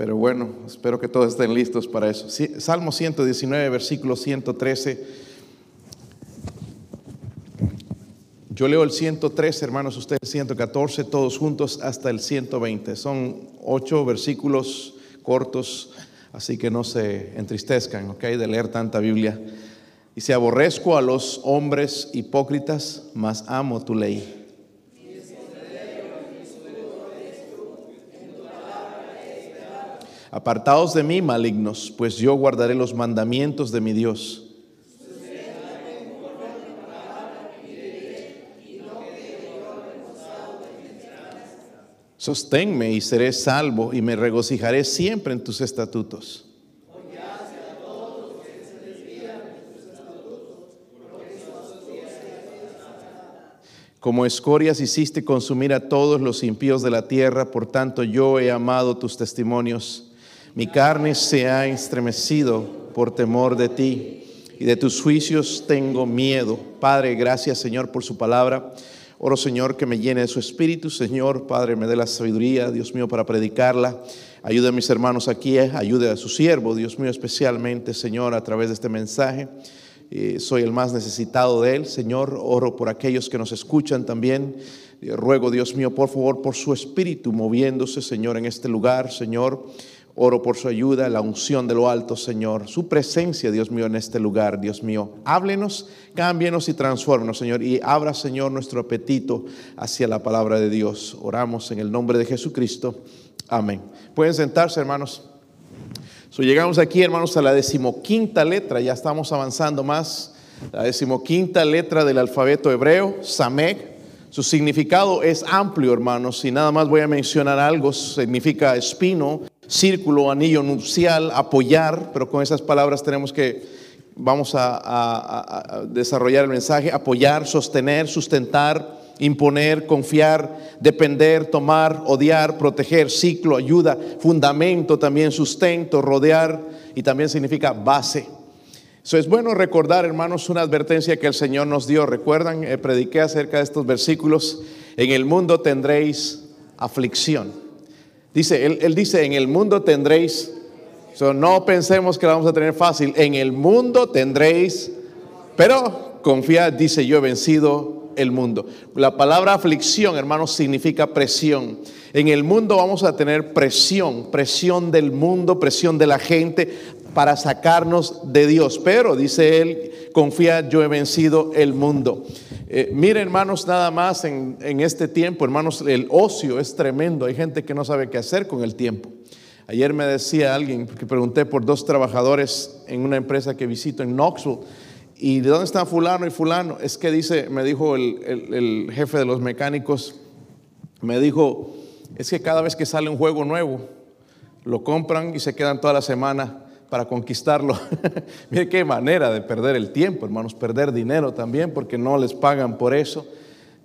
pero bueno, espero que todos estén listos para eso. Salmo 119, versículo 113. Yo leo el 113, hermanos, ustedes 114, todos juntos hasta el 120. Son ocho versículos cortos, así que no se entristezcan, ¿ok? De leer tanta Biblia. Dice, aborrezco a los hombres hipócritas, mas amo tu ley. Apartaos de mí, malignos, pues yo guardaré los mandamientos de mi Dios. Sosténme y seré salvo y me regocijaré siempre en tus estatutos. Como escorias hiciste consumir a todos los impíos de la tierra, por tanto yo he amado tus testimonios. Mi carne se ha estremecido por temor de ti y de tus juicios tengo miedo. Padre, gracias Señor por su palabra. Oro, Señor, que me llene de su espíritu. Señor, Padre, me dé la sabiduría, Dios mío, para predicarla. Ayude a mis hermanos aquí, eh. ayude a su siervo, Dios mío, especialmente, Señor, a través de este mensaje. Eh, soy el más necesitado de él, Señor. Oro por aquellos que nos escuchan también. Eh, ruego, Dios mío, por favor, por su espíritu moviéndose, Señor, en este lugar, Señor. Oro por su ayuda, la unción de lo alto, Señor. Su presencia, Dios mío, en este lugar, Dios mío. Háblenos, cámbienos y transfórmenos, Señor. Y abra, Señor, nuestro apetito hacia la palabra de Dios. Oramos en el nombre de Jesucristo. Amén. Pueden sentarse, hermanos. So, llegamos aquí, hermanos, a la decimoquinta letra. Ya estamos avanzando más. La decimoquinta letra del alfabeto hebreo, Samek. Su significado es amplio, hermanos, y nada más voy a mencionar algo. Significa espino, círculo, anillo nupcial, apoyar, pero con esas palabras tenemos que, vamos a, desarrollar el mensaje, apoyar, sostener, sustentar, imponer, confiar, depender, tomar, odiar, proteger, ciclo, ayuda, fundamento, también sustento, rodear y también significa base. Eso es bueno recordar, hermanos, una advertencia que el Señor nos dio. Recuerdan, eh, prediqué acerca de estos versículos. En el mundo tendréis aflicción. Dice, él, dice, en el mundo tendréis, no pensemos que la vamos a tener fácil, en el mundo tendréis, pero confía, dice, yo he vencido el mundo. La palabra aflicción, hermanos, significa presión. En el mundo vamos a tener presión, presión del mundo, presión de la gente para sacarnos de Dios. Pero, dice él, confía, yo he vencido el mundo. Eh, mire, hermanos, nada más en, este tiempo, hermanos, el ocio es tremendo. Hay gente que no sabe qué hacer con el tiempo. Ayer me decía alguien, que pregunté por dos trabajadores en una empresa que visito en Knoxville, ¿y de dónde están fulano y fulano? Es que dice, me dijo el, el jefe de los mecánicos, me dijo, es que cada vez que sale un juego nuevo, lo compran y se quedan toda la semana para conquistarlo. Mire qué manera de perder el tiempo, hermanos, perder dinero también porque no les pagan por eso.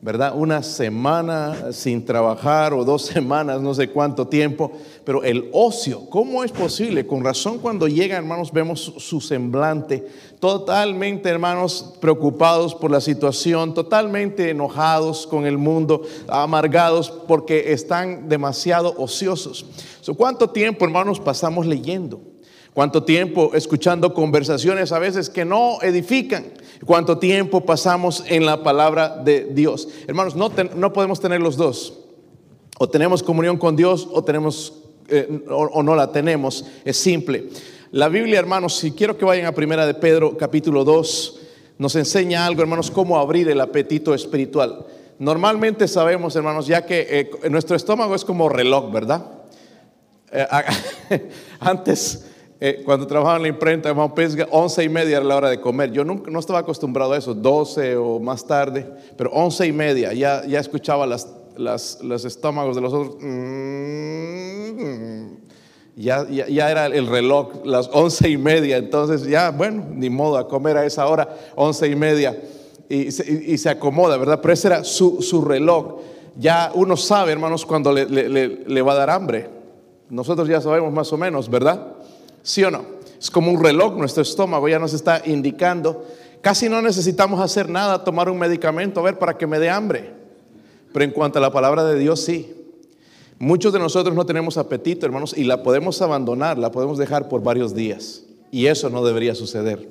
¿Verdad? Una semana sin trabajar o dos semanas, no sé cuánto tiempo, pero el ocio, ¿cómo es posible? Con razón cuando llega, hermanos, vemos su semblante, totalmente, hermanos, preocupados por la situación, totalmente enojados con el mundo, amargados porque están demasiado ociosos. ¿Cuánto tiempo, hermanos, pasamos leyendo? ¿Cuánto tiempo escuchando conversaciones a veces que no edifican? ¿Cuánto tiempo pasamos en la palabra de Dios? Hermanos, no, no podemos tener los dos. O tenemos comunión con Dios o, tenemos, eh, o, no la tenemos. Es simple. La Biblia, hermanos, si quiero que vayan a Primera de Pedro, capítulo 2, nos enseña algo, hermanos, cómo abrir el apetito espiritual. Normalmente sabemos, hermanos, ya que eh, nuestro estómago es como reloj, ¿verdad? Eh, antes eh, cuando trabajaba en la imprenta, once 11 y media era la hora de comer. Yo nunca, no estaba acostumbrado a eso, 12 o más tarde, pero 11 y media, ya, ya escuchaba las, las, los estómagos de los otros. Mm, ya, ya, era el reloj, las 11 y media, entonces ya, bueno, ni modo a comer a esa hora, 11 y media, y, y, se acomoda, ¿verdad? Pero ese era su, su, reloj. Ya uno sabe, hermanos, cuando le, le, le va a dar hambre. Nosotros ya sabemos más o menos, ¿verdad? ¿Sí o no? Es como un reloj, nuestro estómago ya nos está indicando. Casi no necesitamos hacer nada, tomar un medicamento, a ver, para que me dé hambre. Pero en cuanto a la palabra de Dios, sí. Muchos de nosotros no tenemos apetito, hermanos, y la podemos abandonar, la podemos dejar por varios días. Y eso no debería suceder.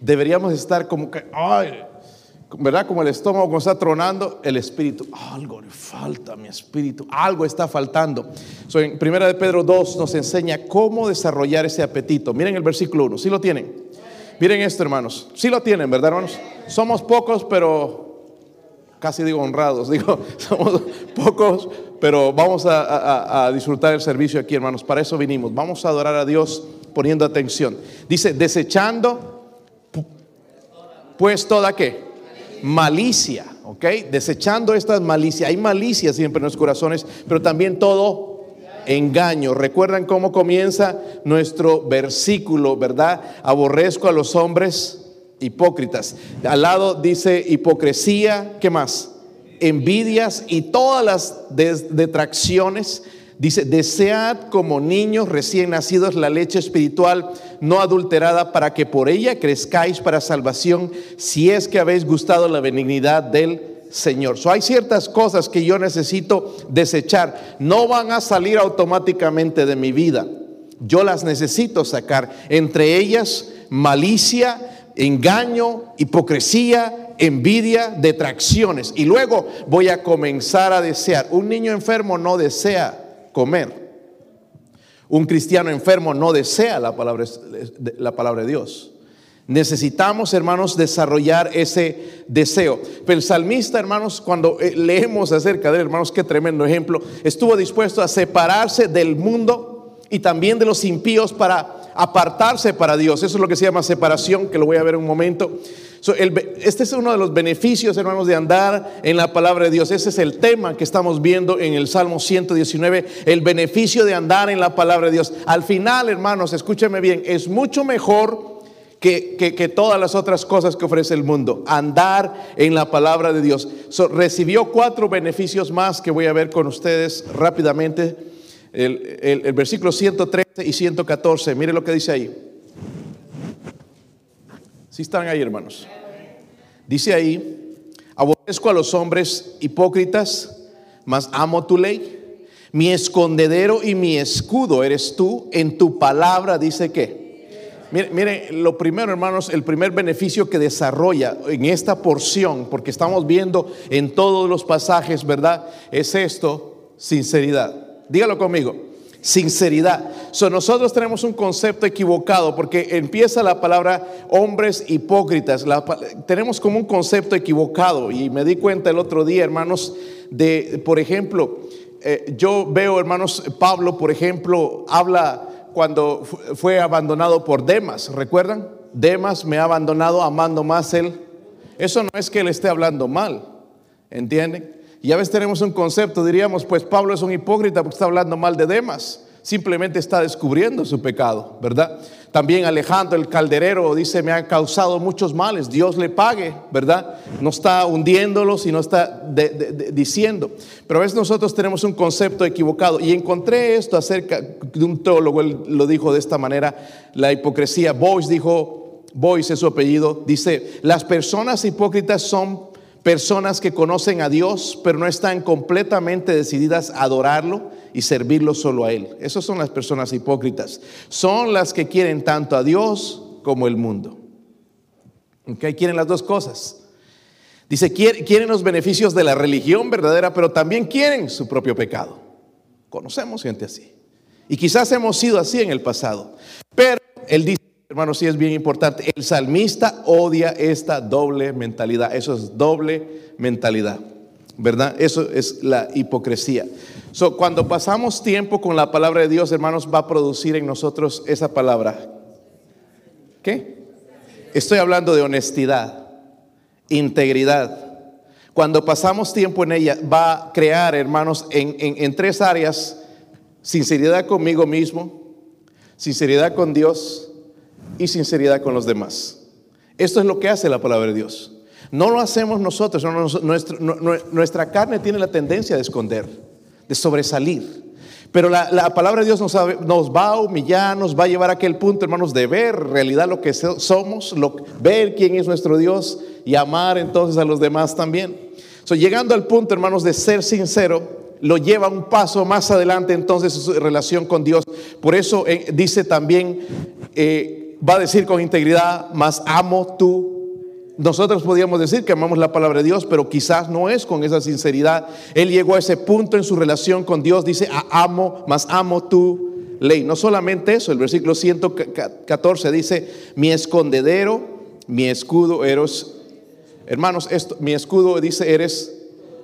Deberíamos estar como que, ay, ¿verdad? Como el estómago cuando está tronando, el espíritu, algo le falta a mi espíritu, algo está faltando. So, Primera de Pedro 2 nos enseña cómo desarrollar ese apetito. Miren el versículo 1, ¿sí lo tienen? Miren esto, hermanos. Sí lo tienen, ¿verdad, hermanos? Somos pocos, pero casi digo honrados, digo, somos pocos, pero vamos a, a, disfrutar el servicio aquí, hermanos. Para eso vinimos. Vamos a adorar a Dios poniendo atención. Dice, desechando, pues toda qué? Malicia, ¿ok? Desechando estas malicias. Hay malicia siempre en los corazones, pero también todo engaño. ¿Recuerdan cómo comienza nuestro versículo, verdad? Aborrezco a los hombres hipócritas. Al lado dice hipocresía, ¿qué más? Envidias y todas las detracciones. Dice, desead como niños recién nacidos la leche espiritual no adulterada para que por ella crezcáis para salvación, si es que habéis gustado la benignidad del Señor. So, hay ciertas cosas que yo necesito desechar. No van a salir automáticamente de mi vida. Yo las necesito sacar. Entre ellas, malicia, engaño, hipocresía, envidia, detracciones. Y luego voy a comenzar a desear. Un niño enfermo no desea comer. Un cristiano enfermo no desea la palabra, la palabra de Dios. Necesitamos, hermanos, desarrollar ese deseo. Pero el salmista, hermanos, cuando eh, leemos acerca de él, hermanos, qué tremendo ejemplo, estuvo dispuesto a separarse del mundo y también de los impíos para apartarse para Dios. Eso es lo que se llama separación, que lo voy a ver en un momento. Este es uno de los beneficios, hermanos, de andar en la palabra de Dios. Ese es el tema que estamos viendo en el Salmo 119, el beneficio de andar en la palabra de Dios. Al final, hermanos, escúcheme bien, es mucho mejor que, todas las otras cosas que ofrece el mundo. Andar en la palabra de Dios. recibió cuatro beneficios más que voy a ver con ustedes rápidamente. El, el, versículo 113 y 114. Mire lo que dice ahí. Si están ahí, hermanos. Dice ahí, aborrezco a los hombres hipócritas, mas amo tu ley. Mi escondedero y mi escudo eres tú. En tu palabra dice que Mire, lo primero, hermanos, el primer beneficio que desarrolla en esta porción, porque estamos viendo en todos los pasajes, ¿verdad? Es esto, sinceridad. Dígalo conmigo, sinceridad. So, nosotros tenemos un concepto equivocado porque empieza la palabra hombres hipócritas. tenemos como un concepto equivocado y me di cuenta el otro día, hermanos, de, por ejemplo, eh, yo veo, hermanos, Pablo, por ejemplo, habla cuando fue abandonado por Demas, ¿recuerdan? Demas me ha abandonado amando más él. Eso no es que él esté hablando mal, ¿entienden? Y a veces tenemos un concepto, diríamos, pues Pablo es un hipócrita porque está hablando mal de Demas simplemente está descubriendo su pecado, ¿verdad? También Alejandro el calderero dice, me ha causado muchos males, Dios le pague, ¿verdad? No está hundiéndolo, sino está diciendo. Pero a veces nosotros tenemos un concepto equivocado. Y encontré esto acerca de un teólogo, él lo dijo de esta manera, la hipocresía. Boyce dijo, Boyce es su apellido, dice, las personas hipócritas son personas que conocen a Dios, pero no están completamente decididas a adorarlo y servirlo solo a Él. Esas son las personas hipócritas. Son las que quieren tanto a Dios como el mundo. ¿Okay? Quieren las dos cosas. Dice, quieren los beneficios de la religión verdadera, pero también quieren su propio pecado. Conocemos gente así. Y quizás hemos sido así en el pasado. Pero Él dice, Hermanos, sí es bien importante. El salmista odia esta doble mentalidad. Eso es doble mentalidad. ¿Verdad? Eso es la hipocresía. So, cuando pasamos tiempo con la palabra de Dios, hermanos, va a producir en nosotros esa palabra. ¿Qué? Estoy hablando de honestidad, integridad. Cuando pasamos tiempo en ella, va a crear, hermanos, en, en tres áreas, sinceridad conmigo mismo, sinceridad con Dios y sinceridad con los demás. Esto es lo que hace la palabra de Dios. No lo hacemos nosotros, nuestra, carne tiene la tendencia de esconder, de sobresalir. Pero la, palabra de Dios nos, va a humillar, nos va a llevar a aquel punto, hermanos, de ver realidad lo que somos, ver quién es nuestro Dios y amar entonces a los demás también. So, llegando al punto, hermanos, de ser sincero, lo lleva un paso más adelante entonces su relación con Dios. Por eso eh, dice también, eh, va a decir con integridad, más amo tú. Nosotros podríamos decir que amamos la palabra de Dios, pero quizás no es con esa sinceridad. Él llegó a ese punto en su relación con Dios, dice, amo, más amo tu ley. No solamente eso, el versículo 114 dice, mi escondedero, mi escudo eres. Hermanos, esto, mi escudo dice, eres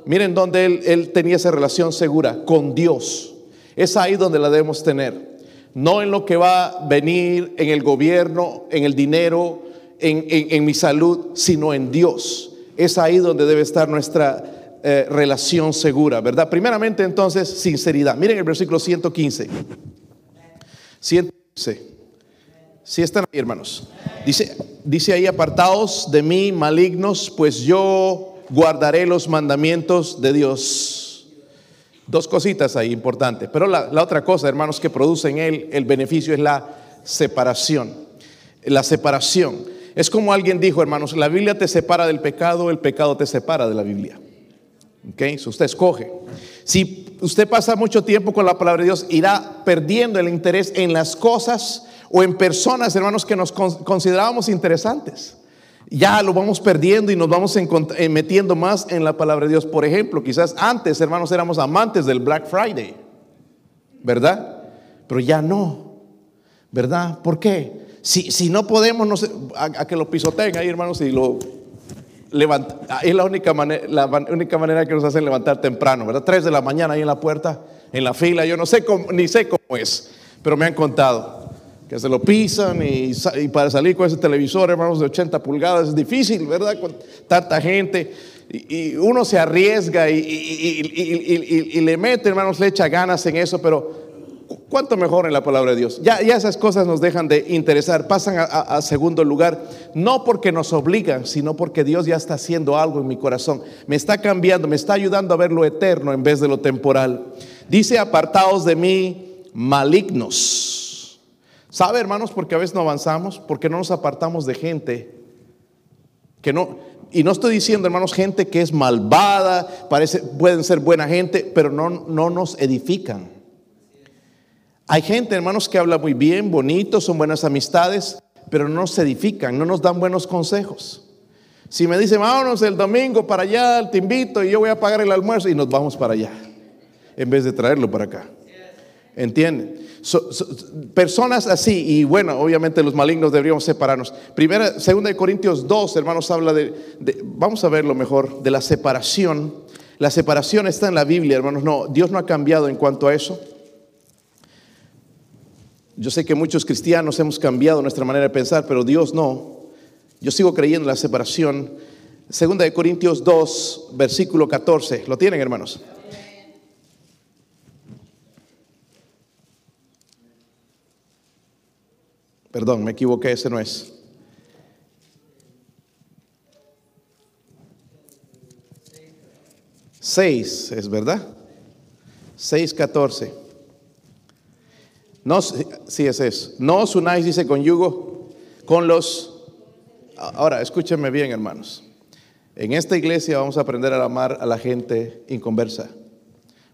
Miren donde él, tenía esa relación segura, con Dios. Es ahí donde la debemos tener. No en lo que va a venir, en el gobierno, en el dinero, en, mi salud, sino en Dios. Es ahí donde debe estar nuestra eh, relación segura, ¿verdad? Primeramente entonces, sinceridad. Miren el versículo 115. 115. Si están ahí, hermanos. Dice, dice ahí, apartados de mí, malignos, pues yo guardaré los mandamientos de Dios. Dos cositas ahí importantes. Pero la, otra cosa, hermanos, que produce en él el beneficio es la separación. La separación. Es como alguien dijo, hermanos, la Biblia te separa del pecado, el pecado te separa de la Biblia. ¿Ok? usted escoge. Si usted pasa mucho tiempo con la palabra de Dios, irá perdiendo el interés en las cosas o en personas, hermanos, que nos considerábamos interesantes ya lo vamos perdiendo y nos vamos eh, metiendo más en la palabra de Dios. Por ejemplo, quizás antes, hermanos, éramos amantes del Black Friday, ¿verdad? Pero ya no, ¿verdad? ¿Por qué? Si, si no podemos, no sé, a, que lo pisoteen ahí, hermanos, y lo levantan. Es la única, manera, la única manera que nos hacen levantar temprano, ¿verdad? Tres de la mañana ahí en la puerta, en la fila. Yo no sé ni sé cómo es, pero me han contado que se lo pisan y, para salir con ese televisor, hermanos, de 80 pulgadas es difícil, ¿verdad? Con tanta gente. Y, uno se arriesga y, le mete, hermanos, le echa ganas en eso, pero ¿cuánto mejor en la palabra de Dios? Ya, ya esas cosas nos dejan de interesar, pasan a, segundo lugar, no porque nos obligan, sino porque Dios ya está haciendo algo en mi corazón. Me está cambiando, me está ayudando a ver lo eterno en vez de lo temporal. Dice, apartados de mí, malignos. ¿Sabe, hermanos, por qué a veces no avanzamos? Porque no nos apartamos de gente que no, y no estoy diciendo, hermanos, gente que es malvada, parece, pueden ser buena gente, pero no, no nos edifican. Hay gente, hermanos, que habla muy bien, bonito, son buenas amistades, pero no nos edifican, no nos dan buenos consejos. Si me dicen, vámonos el domingo para allá, te invito y yo voy a pagar el almuerzo y nos vamos para allá, en vez de traerlo para acá. ¿Entienden? Personas así, y bueno, obviamente los malignos deberíamos separarnos. Primera, segunda de Corintios 2, hermanos, habla de, vamos a verlo mejor, de la separación. La separación está en la Biblia, hermanos. No, Dios no ha cambiado en cuanto a eso. Yo sé que muchos cristianos hemos cambiado nuestra manera de pensar, pero Dios no. Yo sigo creyendo en la separación. Segunda de Corintios 2, versículo 14. ¿Lo tienen, hermanos? Perdón, me equivoqué, ese no es. Seis, ¿es verdad? Seis, catorce. No, sí es eso. No os unáis, dice, con yugo, con los... Ahora, escúchenme bien, hermanos. En esta iglesia vamos a aprender a amar a la gente inconversa.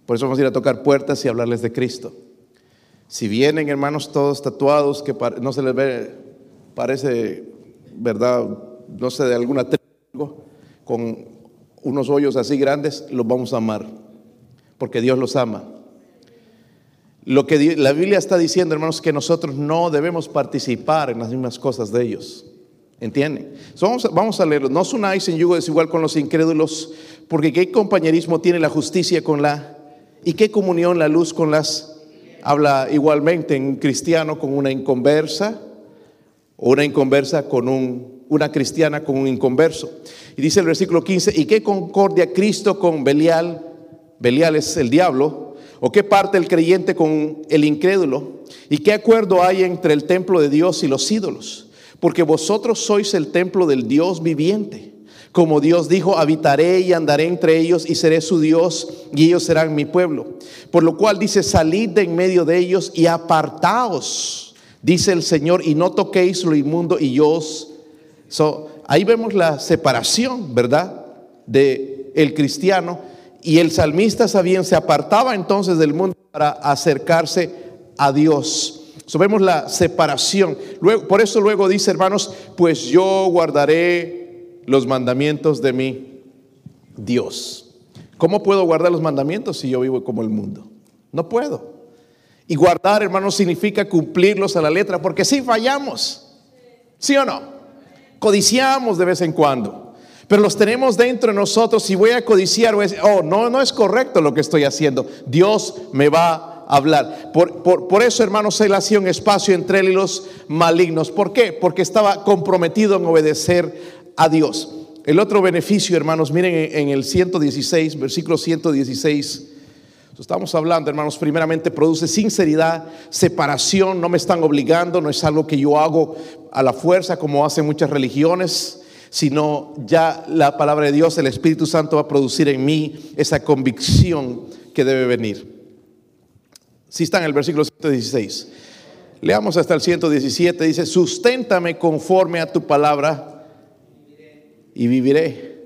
Por eso vamos a ir a tocar puertas y hablarles de Cristo. Si vienen hermanos todos tatuados que no se les ve, parece, ¿verdad? No sé, de alguna tribu, con unos hoyos así grandes, los vamos a amar, porque Dios los ama. Lo que la Biblia está diciendo, hermanos, que nosotros no debemos participar en las mismas cosas de ellos. ¿Entienden? vamos, vamos, a leerlo. No os unáis en yugo desigual con los incrédulos, porque qué compañerismo tiene la justicia con la, y qué comunión la luz con las habla igualmente en cristiano con una inconversa, o una inconversa con un, una cristiana con un inconverso. Y dice el versículo 15, ¿y qué concordia Cristo con Belial? Belial es el diablo. ¿O qué parte el creyente con el incrédulo? ¿Y qué acuerdo hay entre el templo de Dios y los ídolos? Porque vosotros sois el templo del Dios viviente. Como Dios dijo, habitaré y andaré entre ellos y seré su Dios y ellos serán mi pueblo. Por lo cual dice, salid de en medio de ellos y apartaos, dice el Señor, y no toquéis lo inmundo y yo os... ahí vemos la separación, ¿verdad? De el cristiano Y el salmista sabían, se apartaba entonces del mundo para acercarse a Dios. So, vemos la separación. Luego, por eso luego dice, hermanos, pues yo guardaré los mandamientos de mi Dios. ¿Cómo puedo guardar los mandamientos si yo vivo como el mundo? No puedo. Y guardar, hermanos, significa cumplirlos a la letra, porque si fallamos, ¿sí o no? Codiciamos de vez en cuando, pero los tenemos dentro de nosotros. Si voy a codiciar, voy a decir, oh, no, no es correcto lo que estoy haciendo. Dios me va a hablar. Por, por, eso, hermanos, él hacía un espacio entre él y los malignos. ¿Por qué? Porque estaba comprometido en obedecer a Dios. El otro beneficio, hermanos, miren en el 116, versículo 116. Estamos hablando, hermanos, primeramente produce sinceridad, separación, no me están obligando, no es algo que yo hago a la fuerza como hacen muchas religiones, sino ya la palabra de Dios, el Espíritu Santo va a producir en mí esa convicción que debe venir. Si está en el versículo 116. Leamos hasta el 117, dice, susténtame conforme a tu palabra y viviré.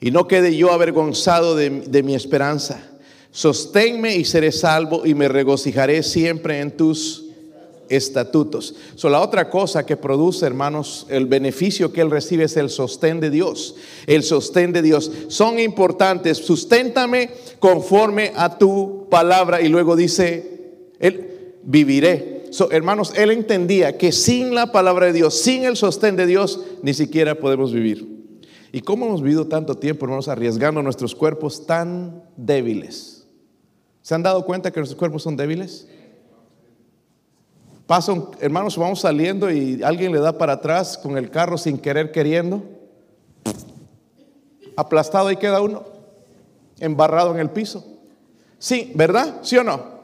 Y no quede yo avergonzado de, mi esperanza Sosténme y seré salvo y me regocijaré siempre en tus estatutos. So, la otra cosa que produce, hermanos, el beneficio que él recibe es el sostén de Dios. El sostén de Dios. Son importantes. Susténtame conforme a tu palabra. Y luego dice, él viviré. So, hermanos, él entendía que sin la palabra de Dios, sin el sostén de Dios, ni siquiera podemos vivir. ¿Y cómo hemos vivido tanto tiempo, hermanos, arriesgando nuestros cuerpos tan débiles? ¿Se han dado cuenta que nuestros cuerpos son débiles? Pasan, hermanos, vamos saliendo y alguien le da para atrás con el carro sin querer queriendo. Aplastado ahí queda uno, embarrado en el piso. Sí, ¿verdad? ¿Sí o no?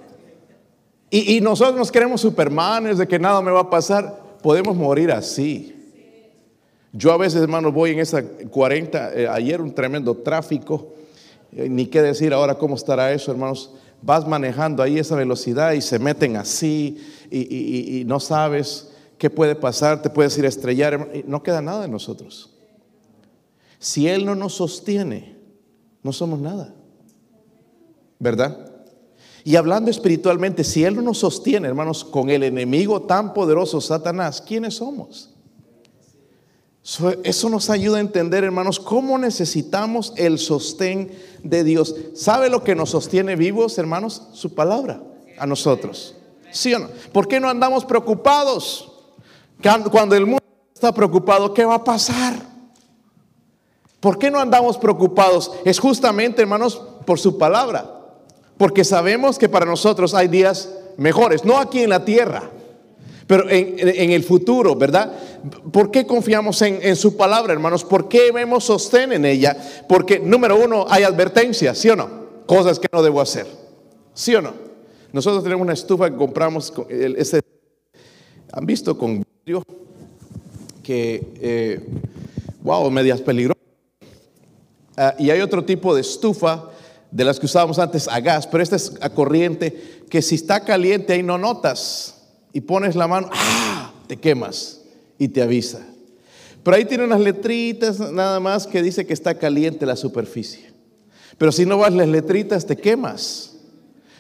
Y, y nosotros nos queremos supermanes de que nada me va a pasar. Podemos morir así. Yo a veces, hermanos, voy en esa 40, eh, ayer un tremendo tráfico, eh, ni qué decir ahora cómo estará eso, hermanos vas manejando ahí esa velocidad y se meten así y, no sabes qué puede pasar, te puedes ir a estrellar, no queda nada de nosotros. Si Él no nos sostiene, no somos nada. ¿Verdad? Y hablando espiritualmente, si Él no nos sostiene, hermanos, con el enemigo tan poderoso, Satanás, ¿quiénes somos? Eso nos ayuda a entender, hermanos, cómo necesitamos el sostén de Dios. ¿Sabe lo que nos sostiene vivos, hermanos? Su palabra a nosotros. ¿Sí o no? ¿Por qué no andamos preocupados? Cuando el mundo está preocupado, ¿qué va a pasar? ¿Por qué no andamos preocupados? Es justamente, hermanos, por su palabra. Porque sabemos que para nosotros hay días mejores, no aquí en la tierra pero en, el futuro, ¿verdad? ¿Por qué confiamos en, su palabra, hermanos? ¿Por qué vemos sostén en ella? Porque, número uno, hay advertencias, ¿sí o no? Cosas que no debo hacer, ¿sí o no? Nosotros tenemos una estufa que compramos, ese, ¿han visto con vidrio? Que, eh, wow, medias peligrosas. Ah, y hay otro tipo de estufa de las que usábamos antes a gas, pero esta es a corriente, que si está caliente ahí no notas y pones la mano, ¡ah! Te quemas y te avisa. Pero ahí tiene unas letritas nada más que dice que está caliente la superficie. Pero si no vas las letritas, te quemas.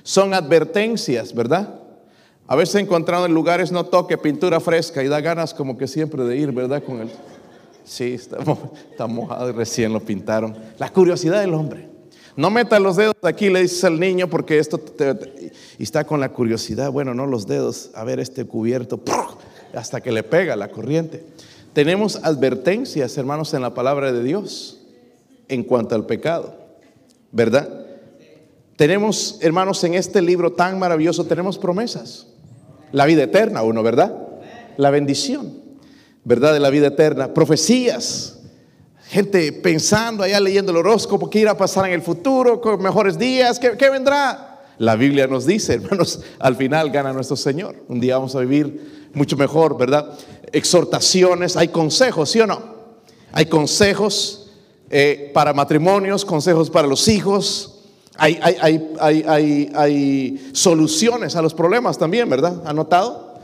Son advertencias, ¿verdad? A veces encontrado en lugares no toque pintura fresca y da ganas como que siempre de ir, ¿verdad? Con el... Sí, está mojado y recién lo pintaron. La curiosidad del hombre. No metas los dedos aquí, le dices al niño, porque esto y está con la curiosidad, bueno, no los dedos, a ver este cubierto, hasta que le pega la corriente. Tenemos advertencias, hermanos, en la palabra de Dios en cuanto al pecado, ¿verdad? Tenemos, hermanos, en este libro tan maravilloso, tenemos promesas. La vida eterna, uno, ¿verdad? La bendición, ¿verdad? De la vida eterna. Profecías, gente pensando allá leyendo el horóscopo, qué irá a pasar en el futuro, con mejores días, qué, vendrá. La Biblia nos dice, hermanos, al final gana nuestro Señor. Un día vamos a vivir mucho mejor, ¿verdad? Exhortaciones, hay consejos, ¿sí o no? Hay consejos eh, para matrimonios, consejos para los hijos, hay, hay, hay, soluciones a los problemas también, ¿verdad? ¿Ha notado?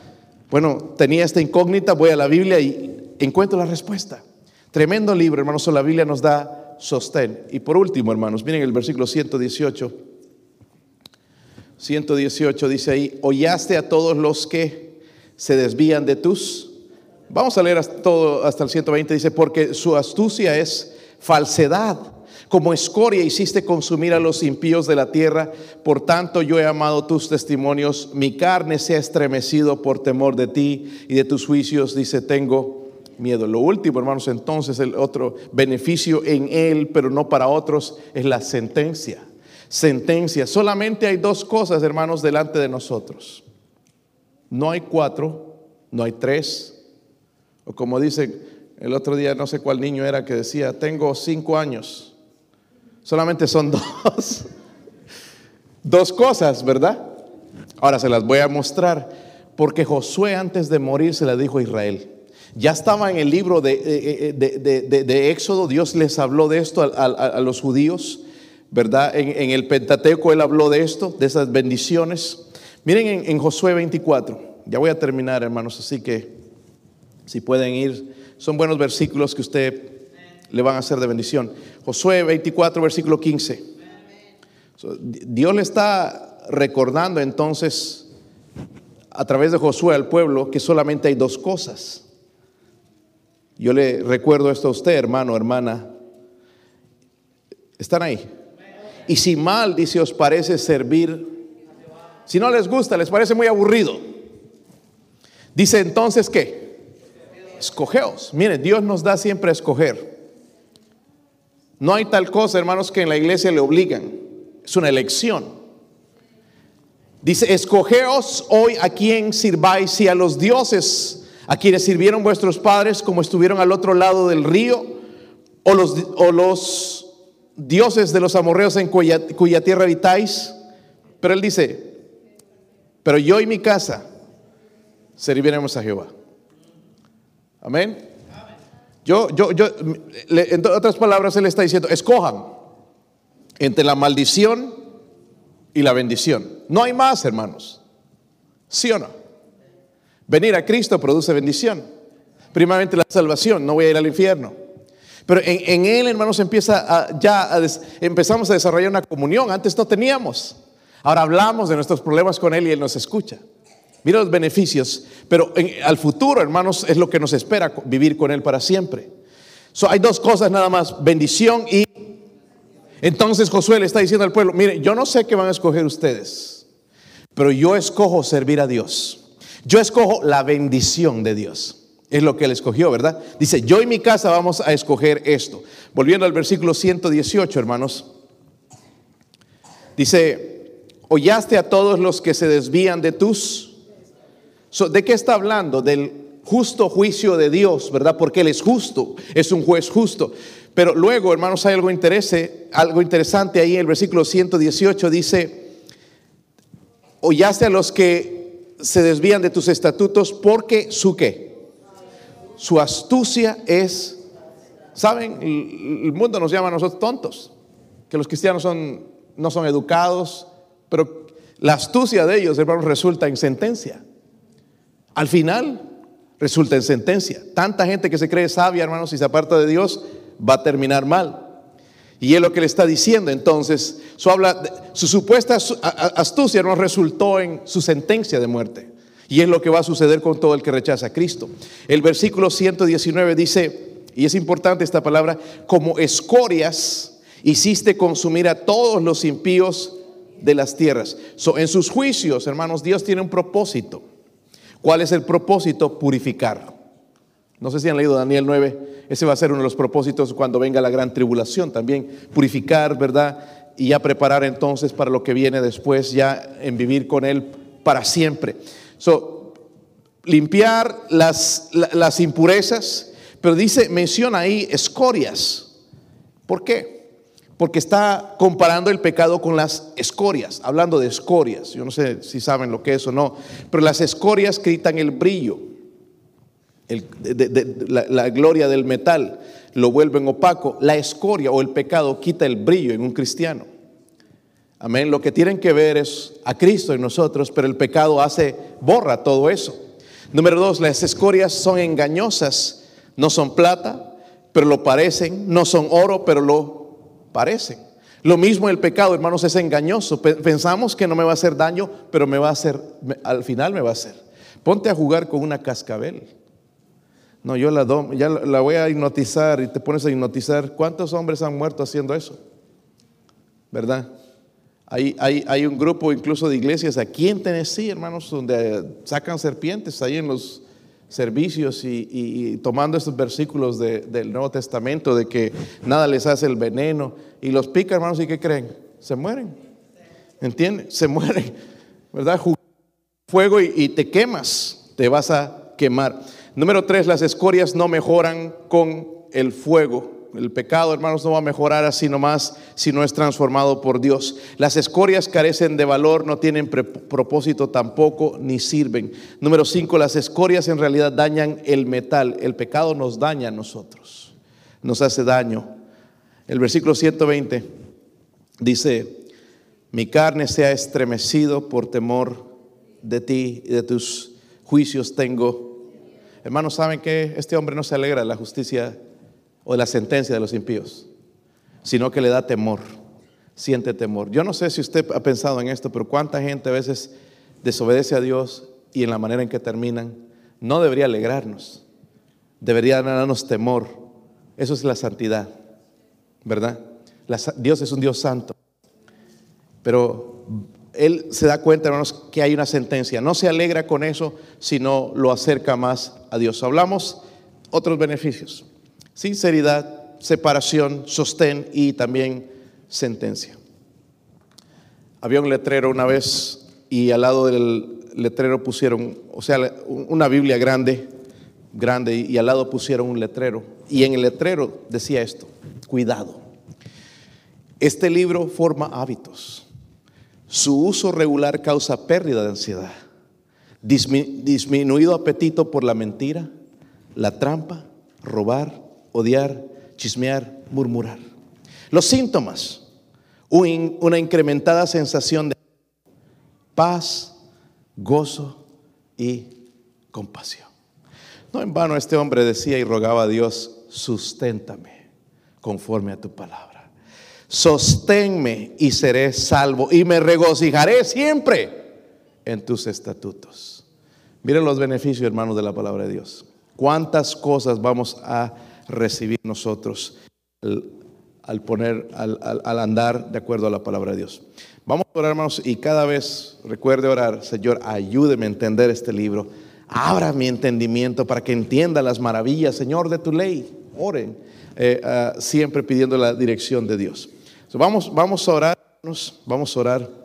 Bueno, tenía esta incógnita, voy a la Biblia y encuentro la respuesta. Tremendo libro, hermanos. La Biblia nos da sostén. Y por último, hermanos, miren el versículo 118. 118 dice ahí, hollaste a todos los que se desvían de tus. Vamos a leer hasta, todo, hasta el 120, dice, porque su astucia es falsedad. Como escoria hiciste consumir a los impíos de la tierra, por tanto yo he amado tus testimonios, mi carne se ha estremecido por temor de ti y de tus juicios, dice, tengo miedo. Lo último, hermanos, entonces el otro beneficio en él, pero no para otros, es la sentencia. Sentencia. Solamente hay dos cosas, hermanos, delante de nosotros. No hay cuatro, no hay tres. O como dicen, el otro día no sé cuál niño era que decía, tengo cinco años. Solamente son dos. dos cosas, ¿verdad? Ahora se las voy a mostrar. Porque Josué antes de morir se la dijo a Israel. Ya estaba en el libro de, eh, eh, de, Éxodo, Dios les habló de esto a, los judíos, ¿verdad? En, el Pentateuco Él habló de esto, de esas bendiciones. Miren en, en Josué 24, ya voy a terminar hermanos, así que si pueden ir, son buenos versículos que usted le van a hacer de bendición. Josué 24, versículo 15. Dios le está recordando entonces a través de Josué al pueblo que solamente hay dos cosas. Yo le recuerdo esto a usted, hermano, hermana. ¿Están ahí? Y si mal, dice, os parece servir, si no les gusta, les parece muy aburrido. Dice entonces ¿qué? Escogeos. Mire, Dios nos da siempre a escoger. No hay tal cosa, hermanos, que en la iglesia le obligan. Es una elección. Dice, escogeos hoy a quien sirváis y a los dioses a quienes sirvieron vuestros padres como estuvieron al otro lado del río, o los, o los dioses de los amorreos en cuya, tierra habitáis. Pero él dice, pero yo y mi casa serviremos a Jehová. Amén. Yo, yo, yo, en otras palabras, él está diciendo, escojan entre la maldición y la bendición. No hay más, hermanos. ¿Sí o no? Venir a Cristo produce bendición. Primeramente la salvación, no voy a ir al infierno. Pero en, Él, hermanos, empieza ya empezamos a desarrollar una comunión. Antes no teníamos. Ahora hablamos de nuestros problemas con Él y Él nos escucha. Mira los beneficios. Pero al futuro, hermanos, es lo que nos espera vivir con Él para siempre. So, hay dos cosas nada más, bendición y... Entonces Josué le está diciendo al pueblo, mire, yo no sé qué van a escoger ustedes, pero yo escojo servir a Dios. Yo escojo la bendición de Dios. Es lo que él escogió, ¿verdad? Dice, yo y mi casa vamos a escoger esto. Volviendo al versículo 118, hermanos. Dice, hollaste a todos los que se desvían de tus... ¿De qué está hablando? Del justo juicio de Dios, ¿verdad? Porque Él es justo, es un juez justo. Pero luego, hermanos, hay algo, interese, algo interesante ahí. El versículo 118 dice, hollaste a los que se desvían de tus estatutos porque su qué? Su astucia es, ¿saben? El mundo nos llama a nosotros tontos, que los cristianos son, no son educados, pero la astucia de ellos, hermanos, resulta en sentencia. Al final, resulta en sentencia. Tanta gente que se cree sabia, hermanos, y se aparta de Dios, va a terminar mal. Y es lo que le está diciendo. Entonces, su, habla, su supuesta astucia no resultó en su sentencia de muerte. Y es lo que va a suceder con todo el que rechaza a Cristo. El versículo 119 dice, y es importante esta palabra, como escorias hiciste consumir a todos los impíos de las tierras. en sus juicios, hermanos, Dios tiene un propósito. ¿Cuál es el propósito? Purificar. No sé si han leído Daniel 9, ese va a ser uno de los propósitos cuando venga la gran tribulación también, purificar, ¿verdad? Y ya preparar entonces para lo que viene después, ya en vivir con Él para siempre. So, limpiar las, las impurezas, pero dice, menciona ahí escorias. ¿Por qué? Porque está comparando el pecado con las escorias, hablando de escorias. Yo no sé si saben lo que es o no, pero las escorias quitan el brillo la, gloria del metal lo vuelven opaco. La escoria o el pecado quita el brillo en un cristiano. Amén. Lo que tienen que ver es a Cristo en nosotros, pero el pecado hace, borra todo eso. Número dos, las escorias son engañosas, no son plata, pero lo parecen, no son oro, pero lo parecen. Lo mismo el pecado, hermanos, es engañoso. Pensamos que no me va a hacer daño, pero me va a hacer, al final me va a hacer. Ponte a jugar con una cascabel. No, yo la, ya la voy a hipnotizar y te pones a hipnotizar. ¿Cuántos hombres han muerto haciendo eso? ¿Verdad? Hay, hay, hay, un grupo incluso de iglesias aquí en Tennessee, hermanos, donde sacan serpientes ahí en los servicios y, tomando estos versículos del Nuevo Testamento de que nada les hace el veneno y los pica, hermanos, ¿y qué creen? Se mueren. ¿Entiendes? Se mueren, ¿verdad? Fuego y te quemas, te vas a quemar. Número tres, las escorias no mejoran con el fuego. El pecado, hermanos, no va a mejorar así nomás si no es transformado por Dios. Las escorias carecen de valor, no tienen propósito tampoco, ni sirven. Número cinco, las escorias en realidad dañan el metal. El pecado nos daña a nosotros, nos hace daño. El versículo 120 dice, mi carne se ha estremecido por temor de ti y de tus juicios tengo. Hermanos, ¿saben que este hombre no se alegra de la justicia o de la sentencia de los impíos, sino que le da temor, siente temor. Yo no sé si usted ha pensado en esto, pero cuánta gente a veces desobedece a Dios y en la manera en que terminan, no debería alegrarnos, debería darnos temor. Eso es la santidad, ¿verdad? Dios es un Dios santo, pero Él se da cuenta, hermanos, que hay una sentencia. No se alegra con eso, sino lo acerca más a Dios. Hablamos otros beneficios sinceridad, separación, sostén y también sentencia. Había un letrero una vez y al lado del letrero pusieron, o sea, una Biblia grande, grande, y al lado pusieron un letrero. Y en el letrero decía esto, cuidado. Este libro forma hábitos. Su uso regular causa pérdida de ansiedad, disminuido apetito por la mentira, la trampa, robar, odiar, chismear, murmurar. Los síntomas, una incrementada sensación de paz, gozo y compasión. No en vano este hombre decía y rogaba a Dios, susténtame conforme a tu palabra. Sosténme y seré salvo y me regocijaré siempre en tus estatutos. Miren los beneficios, hermanos, de la palabra de Dios. ¿Cuántas cosas vamos a recibir nosotros al, poner, al, andar de acuerdo a la palabra de Dios. Vamos a orar, hermanos, y cada vez recuerde orar, Señor, ayúdeme a entender este libro. Abra mi entendimiento para que entienda las maravillas, Señor, de tu ley. Oren, eh, ah, siempre pidiendo la dirección de Dios. Vamos, vamos a orar, vamos a orar.